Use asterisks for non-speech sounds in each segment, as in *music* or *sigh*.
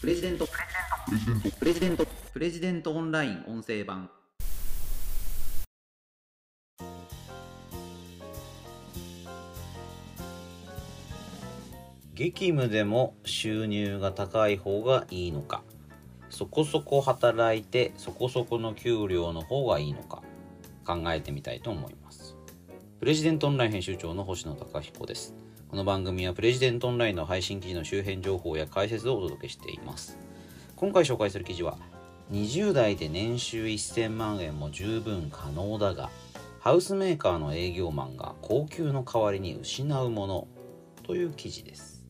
プレジデント。プレジデント。プレジデントオンライン音声版。激務でも収入が高い方がいいのか。そこそこ働いてそこそこの給料の方がいいのか。考えてみたいと思います。プレジデントオンライン編集長の星野貴彦です。この番組はプレジデントオンラインの配信記事の周辺情報や解説をお届けしています。今回紹介する記事は20代で年収1000万円も十分可能だがハウスメーカーの営業マンが高級の代わりに失うものという記事です。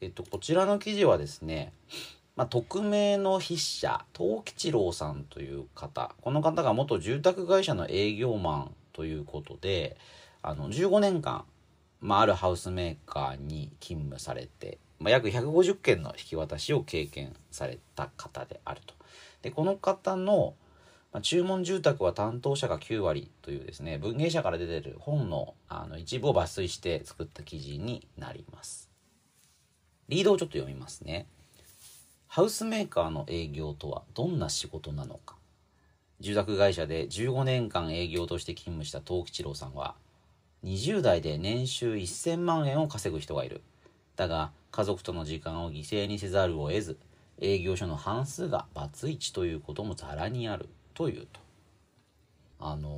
えっと、こちらの記事はですね、まあ、匿名の筆者、東吉郎さんという方、この方が元住宅会社の営業マンということで、あの、15年間、まあ、あるハウスメーカーに勤務されて、まあ、約150件の引き渡しを経験された方であると。で、この方の、まあ、注文住宅は担当者が9割というですね、文芸者から出てる本のあの一部を抜粋して作った記事になります。リードをちょっと読みますね。ハウスメーカーの営業とはどんな仕事なのか？住宅会社で15年間営業として勤務した東吉郎さんは、20代で年収1000万円を稼ぐ人がいる。だが、家族との時間を犠牲にせざるを得ず、営業所の半数がバツイチということもざらにあるというと。あの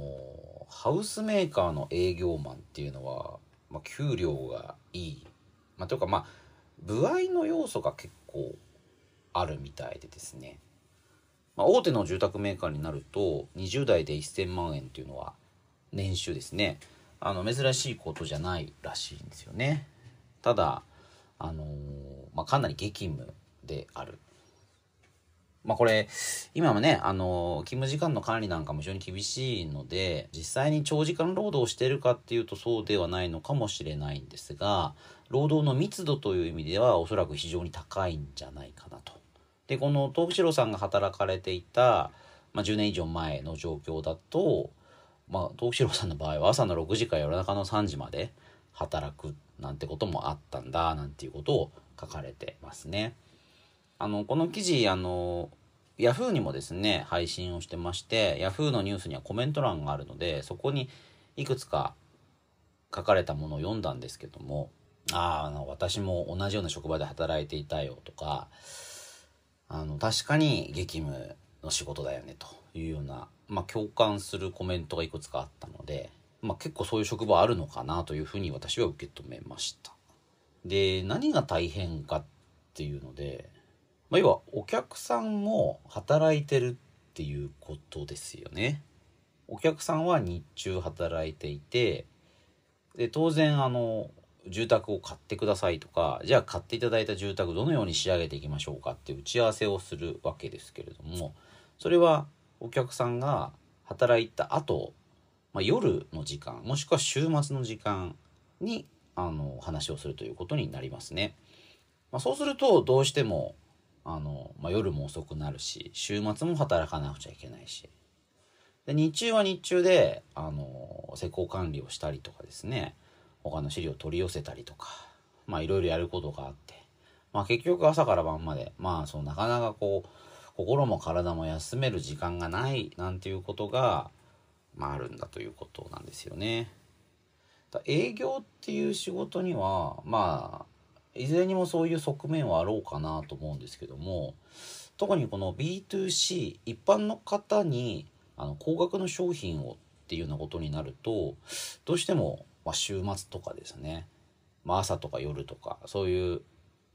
ハウスメーカーの営業マンっていうのは、まあ、給料がいい。まあ、というかまあ、部合の要素が結構あるみたいでですね、まあ、大手の住宅メーカーになると20代で1000万円っていうのは年収ですね。あの珍しいことじゃないらしいんですよね。ただあのー、まあ、かなり激務である。まあこれ、今もね、あの、勤務時間の管理なんかも非常に厳しいので、実際に長時間労働をしてるかっていうとそうではないのかもしれないんですが、労働の密度という意味ではおそらく非常に高いんじゃないかなと。で、この東口郎さんが働かれていた、まあ、10年以上前の状況だと、まあ、東口郎さんの場合は朝の6時から夜中の3時まで働くなんてこともあったんだ、なんていうことを書かれてますね。あの、この記事、あの、ヤフーにもですね、配信をしてまして、ヤフーのニュースにはコメント欄があるので、そこにいくつか書かれたものを読んだんですけども、ああの、私も同じような職場で働いていたよとか、あの、確かに激務の仕事だよねというような、まあ、共感するコメントがいくつかあったので、まあ、結構そういう職場あるのかなというふうに私は受け止めました。で、何が大変かっていうので、まあ、要はお客さんも働いてるっていうことですよね。お客さんは日中働いていて、で、当然あの、住宅を買ってくださいとか、じゃあ買っていただいた住宅どのように仕上げていきましょうかって打ち合わせをするわけですけれども、それはお客さんが働いた後、まあ、夜の時間、もしくは週末の時間に、あの、話をするということになりますね。まあ、そうすると、どうしてもあの、まあ、夜も遅くなるし、週末も働かなくちゃいけないし。で、日中は日中で、あの、施工管理をしたりとかですね、他の資料を取り寄せたりとか、まあいろいろやることがあって、まあ結局朝から晩まで、まあそうなかなかこう、心も体も休める時間がないなんていうことが、まああるんだということなんですよね。営業っていう仕事には、まあ、いずれにもそういう側面はあろうかなと思うんですけども特にこの B2C 一般の方にあの高額の商品をっていうようなことになるとどうしても、まあ、週末とかですね、まあ、朝とか夜とかそういう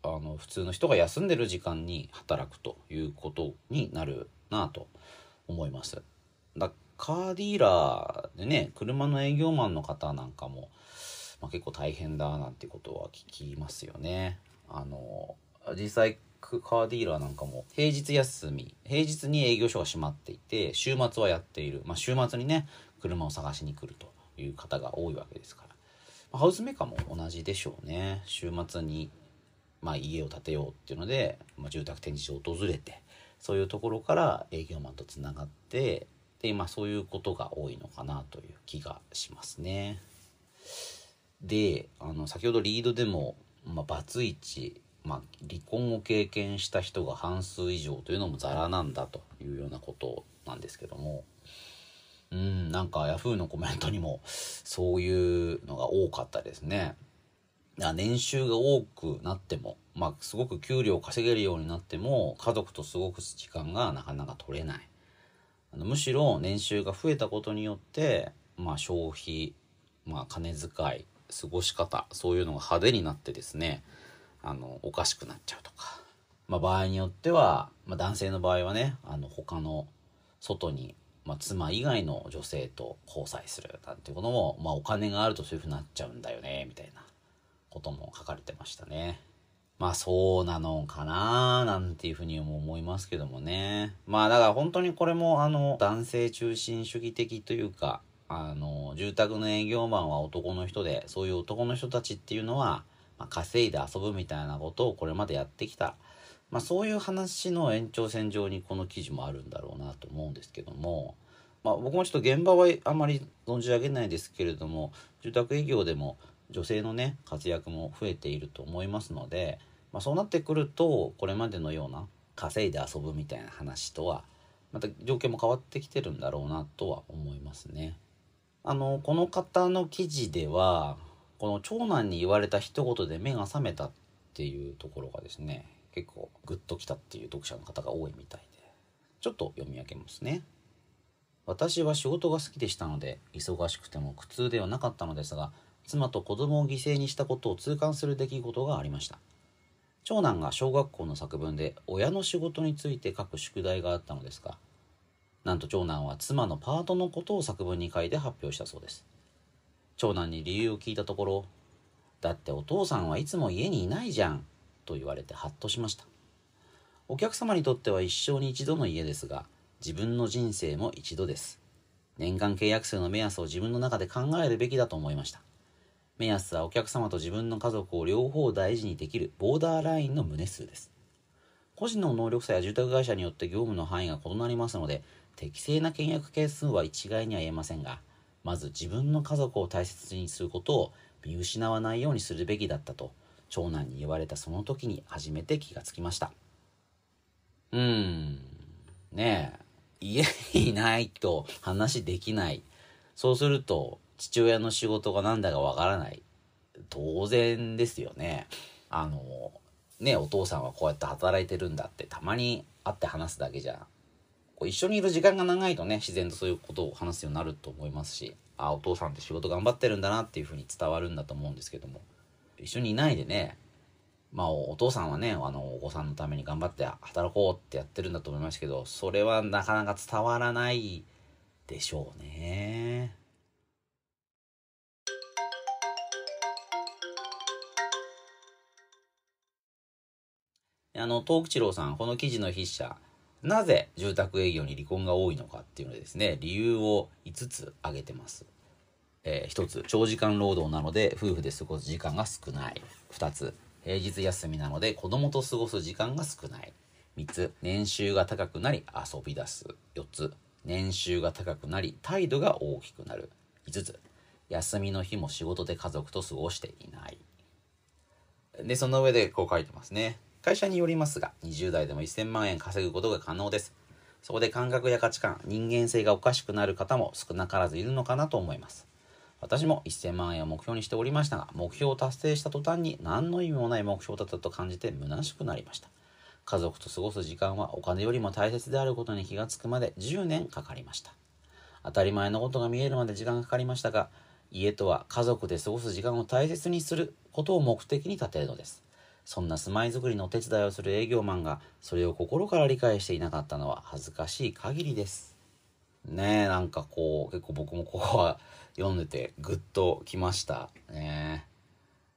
あの普通の人が休んでる時間に働くということになるなと思います。だカーディーラーでね車の営業マンの方なんかもまあ、結構大変だなんてことは聞きますよね。あの実際カーディーラーなんかも平日休み平日に営業所が閉まっていて週末はやっている、まあ、週末にね車を探しに来るという方が多いわけですから、ハウスメーカーも同じでしょうね。週末に、まあ、家を建てようっていうので、まあ、住宅展示場を訪れてそういうところから営業マンとつながってで、ま、そういうことが多いのかなという気がしますね。であの先ほどリードでも、まあ、バツイチ、まあ、離婚を経験した人が半数以上というのもザラなんだというようなことなんですけども。うんなんかヤフーのコメントにも *laughs* そういうのが多かったですね。年収が多くなっても、まあ、すごく給料を稼げるようになっても家族と過ごす時間がなかなか取れないあのむしろ年収が増えたことによって、まあ、消費、まあ、金遣い過ごし方そういうのが派手になってですねあのおかしくなっちゃうとか、まあ、場合によっては、まあ、男性の場合はねあの他の外に、まあ、妻以外の女性と交際するなんていうことも、まあ、お金があるとそういうふうになっちゃうんだよねみたいなことも書かれてましたね。まあそうなのかななんていうふうにも思いますけどもね。まあだから本当にこれもあの男性中心主義的というか、あの住宅の営業マンは男の人で、そういう男の人たちっていうのは、まあ、稼いで遊ぶみたいなことをこれまでやってきた。まあそういう話の延長線上にこの記事もあるんだろうなと思うんですけども、まあ僕もちょっと現場はあまり存じ上げないですけれども、住宅営業でも女性のね活躍も増えていると思いますので、まあ、そうなってくるとこれまでのような稼いで遊ぶみたいな話とはまた条件も変わってきてるんだろうなとは思いますね。あのこの方の記事ではこの長男に言われた一言で目が覚めたっていうところがですね結構グッときたっていう読者の方が多いみたいでちょっと読み上げますね。私は仕事が好きでしたので忙しくても苦痛ではなかったのですが妻と子供を犠牲にしたことを痛感する出来事がありました。長男が小学校の作文で親の仕事について書く宿題があったのですがなんと長男は妻のパートのことを作文に書いて発表したそうです。長男に理由を聞いたところだってお父さんはいつも家にいないじゃん。と言われてハッとしました。お客様にとっては一生に一度の家ですが自分の人生も一度です。年間契約数の目安を自分の中で考えるべきだと思いました。目安はお客様と自分の家族を両方大事にできるボーダーラインの棟数です。個人の能力差や住宅会社によって業務の範囲が異なりますので、適正な契約件数は一概には言えませんが、まず自分の家族を大切にすることを見失わないようにするべきだったと、長男に言われたその時に初めて気がつきました。うーん、ねえ、家にいないと話できない。そうすると、父親の仕事が何だかわからない。当然ですよね。あの、ね、お父さんはこうやって働いてるんだってたまに会って話すだけじゃ、こう一緒にいる時間が長いとね、自然とそういうことを話すようになると思いますし、あ、お父さんって仕事頑張ってるんだなっていうふうに伝わるんだと思うんですけども、一緒にいないでね、まあお父さんはね、あの、お子さんのために頑張って働こうってやってるんだと思いますけど、それはなかなか伝わらないでしょうね。あの、東吉郎さん、この記事の筆者、なぜ住宅営業に離婚が多いのかっていうのでですね、理由を5つ挙げてます。えー、1つ、長時間労働なので夫婦で過ごす時間が少ない。2つ、平日休みなので子供と過ごす時間が少ない。3つ、年収が高くなり遊び出す。4つ、年収が高くなり態度が大きくなる。5つ、休みの日も仕事で家族と過ごしていない。で、その上でこう書いてますね。会社によりますが、20代でも1000万円稼ぐことが可能です。そこで感覚や価値観、人間性がおかしくなる方も少なからずいるのかなと思います。私も1000万円を目標にしておりましたが、目標を達成した途端に何の意味もない目標だったと感じて虚しくなりました。家族と過ごす時間はお金よりも大切であることに気がつくまで10年かかりました。当たり前のことが見えるまで時間がかかりましたが、家とは家族で過ごす時間を大切にすることを目的に立てるのです。そんな住まいづくりのお手伝いをする営業マンがそれを心から理解していなかったのは恥ずかしい限りです。ね、なんかこう、結構僕もここは読んでてグッときましたね。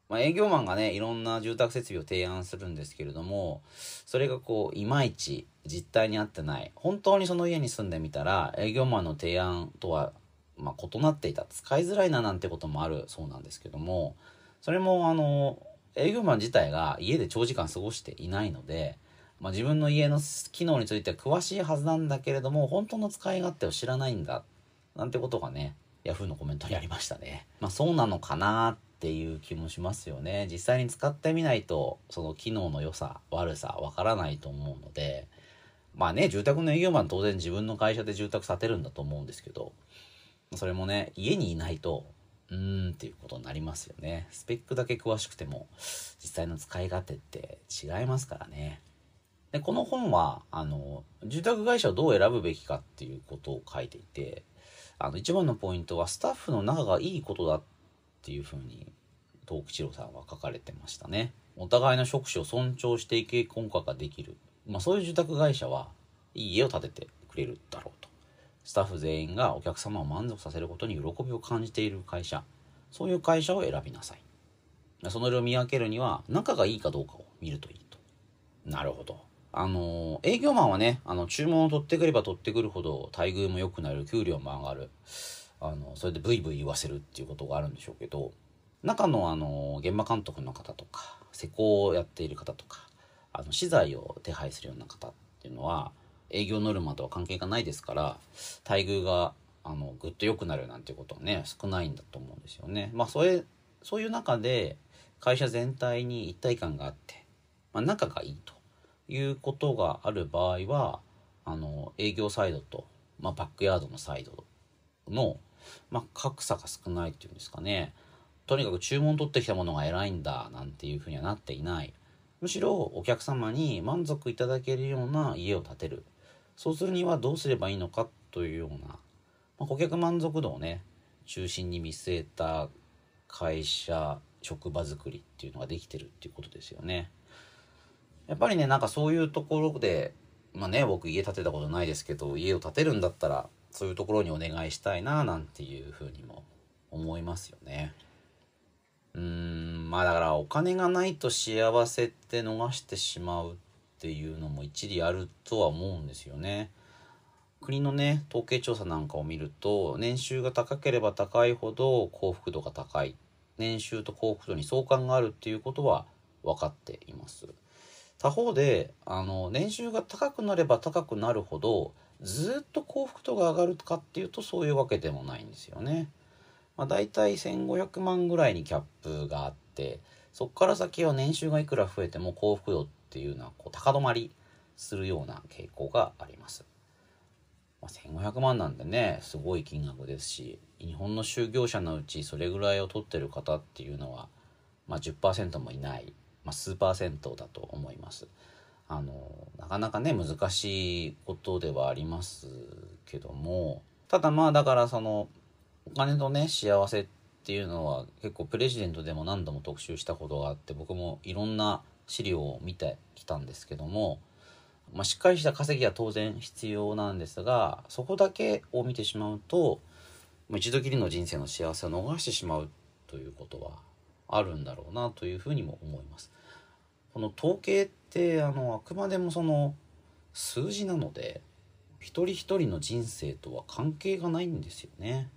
まあ、営業マンがね、いろんな住宅設備を提案するんですけれども、それがこう、いまいち実態に合ってない。本当にその家に住んでみたら、営業マンの提案とは、まあ、異なっていた。使いづらいななんてこともあるそうなんですけども、それもあの、営業マン自体が家で長時間過ごしていないので、まあ、自分の家の機能については詳しいはずなんだけれども、本当の使い勝手を知らないんだ。なんてことがね、Yahoo のコメントにありましたね。まあそうなのかなっていう気もしますよね。実際に使ってみないと、その機能の良さ、悪さ、わからないと思うので、まあね、住宅の営業マン当然自分の会社で住宅建てるんだと思うんですけど、それもね、家にいないと、うーんっていうことになりますよね。スペックだけ詳しくても、実際の使い勝手って違いますからね。で、この本は、あの、住宅会社をどう選ぶべきかっていうことを書いていて、あの、一番のポイントはスタッフの仲がいいことだっていうふうに、東吉郎さんは書かれてましたね。お互いの職種を尊重して意見交換ができる。まあそういう住宅会社はいい家を建ててくれるだろうと。スタッフ全員がお客様を満足させることに喜びを感じている会社。そういう会社を選びなさい。その色を見分けるには仲がいいかどうかを見るといいと。なるほど。あの、営業マンはね、あの、注文を取ってくれば取ってくるほど待遇も良くなる、給料も上がる。あの、それでブイブイ言わせるっていうことがあるんでしょうけど、中のあの、現場監督の方とか、施工をやっている方とか、あの、資材を手配するような方っていうのは、営業ノルマとは関係がないですから、待遇が、あの、ぐっと良くなるなんていうことはね、少ないんだと思うんですよね。まあ、それ、そういう中で、会社全体に一体感があって、まあ、仲がいいと。いうことがある場合はあの営業サイドと、まあ、バックヤードのサイドの、まあ、格差が少ないっていうんですかね。とにかく注文取ってきたものが偉いんだなんていうふうにはなっていない。むしろお客様に満足いただけるような家を建てる。そうするにはどうすればいいのかというような、まあ、顧客満足度をね中心に見据えた会社職場づくりっていうのができてるっていうことですよね。やっぱりねなんかそういうところでまあね僕家建てたことないですけど家を建てるんだったらそういうところにお願いしたいななんていうふうにも思いますよね。うーんまあだからお金がないと幸せって逃してしまうっていうのも一理あるとは思うんですよね。国のね統計調査なんかを見ると年収が高ければ高いほど幸福度が高い年収と幸福度に相関があるっていうことは分かっています。他方であの年収が高くなれば高くなるほどずっと幸福度が上がるかっていうとそういうわけでもないんですよね。まあ、大体1500万ぐらいにキャップがあってそこから先は年収がいくら増えても幸福度っていうのはこう高止まりするような傾向があります。まあ、1500万なんでねすごい金額ですし日本の就業者のうちそれぐらいを取ってる方っていうのは、まあ、10%もいないまあ、数パーセントだと思います。あのなかなかね難しいことではありますけどもただまあだからそのお金とね幸せっていうのは結構プレジデントでも何度も特集したことがあって僕もいろんな資料を見てきたんですけども、まあ、しっかりした稼ぎは当然必要なんですがそこだけを見てしまうと一度きりの人生の幸せを逃してしまうということはあるんだろうなというふうにも思います。この統計ってあのあくまでもその数字なので一人一人の人生とは関係がないんですよね。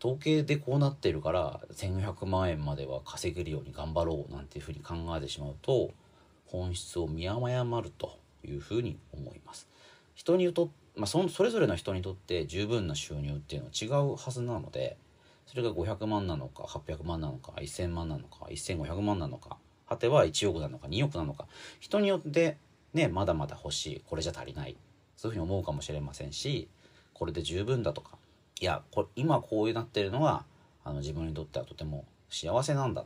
統計でこうなってるから1500万円までは稼げるように頑張ろうなんていうふうに考えてしまうと本質を見誤るというふうに思います。人にとまあ、そそれぞれの人にとって十分な収入っていうのは違うはずなのでそれが500万なのか800万なのか1000万なのか1500万なのか果ては1億なのか2億なのか。人によってねまだまだ欲しい。これじゃ足りない。そういうふうに思うかもしれませんしこれで十分だとか。いやこ今こうなってるのがあの自分にとってはとても幸せなんだ。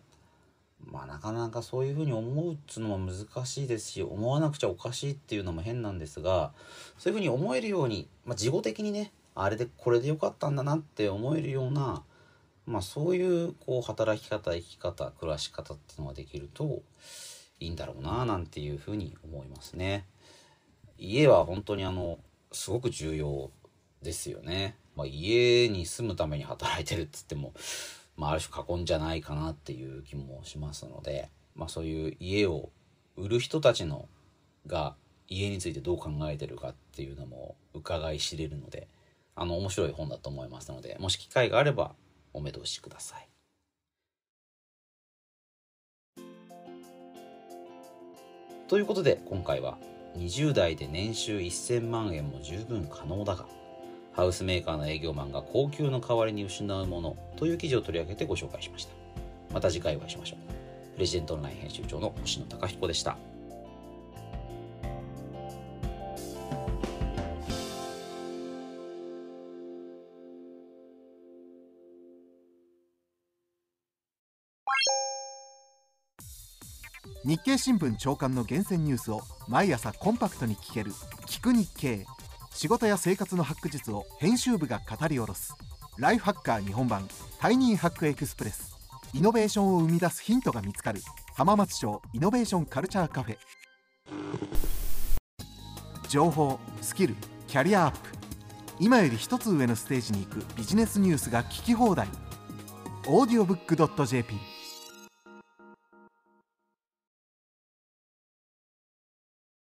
まあなかなかそういうふうに思うっつうのも難しいですし思わなくちゃおかしいっていうのも変なんですがそういうふうに思えるように、まあ、事後的にねあれでこれでよかったんだなって思えるようなまあそういうこう働き方生き方暮らし方っていうのができるといいんだろうななんていうふうに思いますね。家は本当にあのすごく重要ですよね。まあ、家に住むために働いてるっつっても、まあ、ある種過言じゃないかなっていう気もしますので、まあ、そういう家を売る人たちのが家についてどう考えてるかっていうのも伺い知れるのであの面白い本だと思いますのでもし機会があればお目通しください。ということで今回は20代で年収1000万円も十分可能だがハウスメーカーの営業マンが高級の代わりに失うものという記事を取り上げてご紹介しました。また次回お会いしましょう。プレジデントオンライン編集長の星野貴彦でした。経新聞長官の厳選ニュースを毎朝コンパクトに聞ける「聞く日経」仕事や生活のハック術を編集部が語り下ろす。ライフハッカー日本版。タイニーハックエクスプレス。イノベーションを生み出すヒントが見つかる。浜松町イノベーションカルチャーカフェ。情報スキルキャリアアップ。今より一つ上のステージに行くビジネスニュースが聞き放題。オ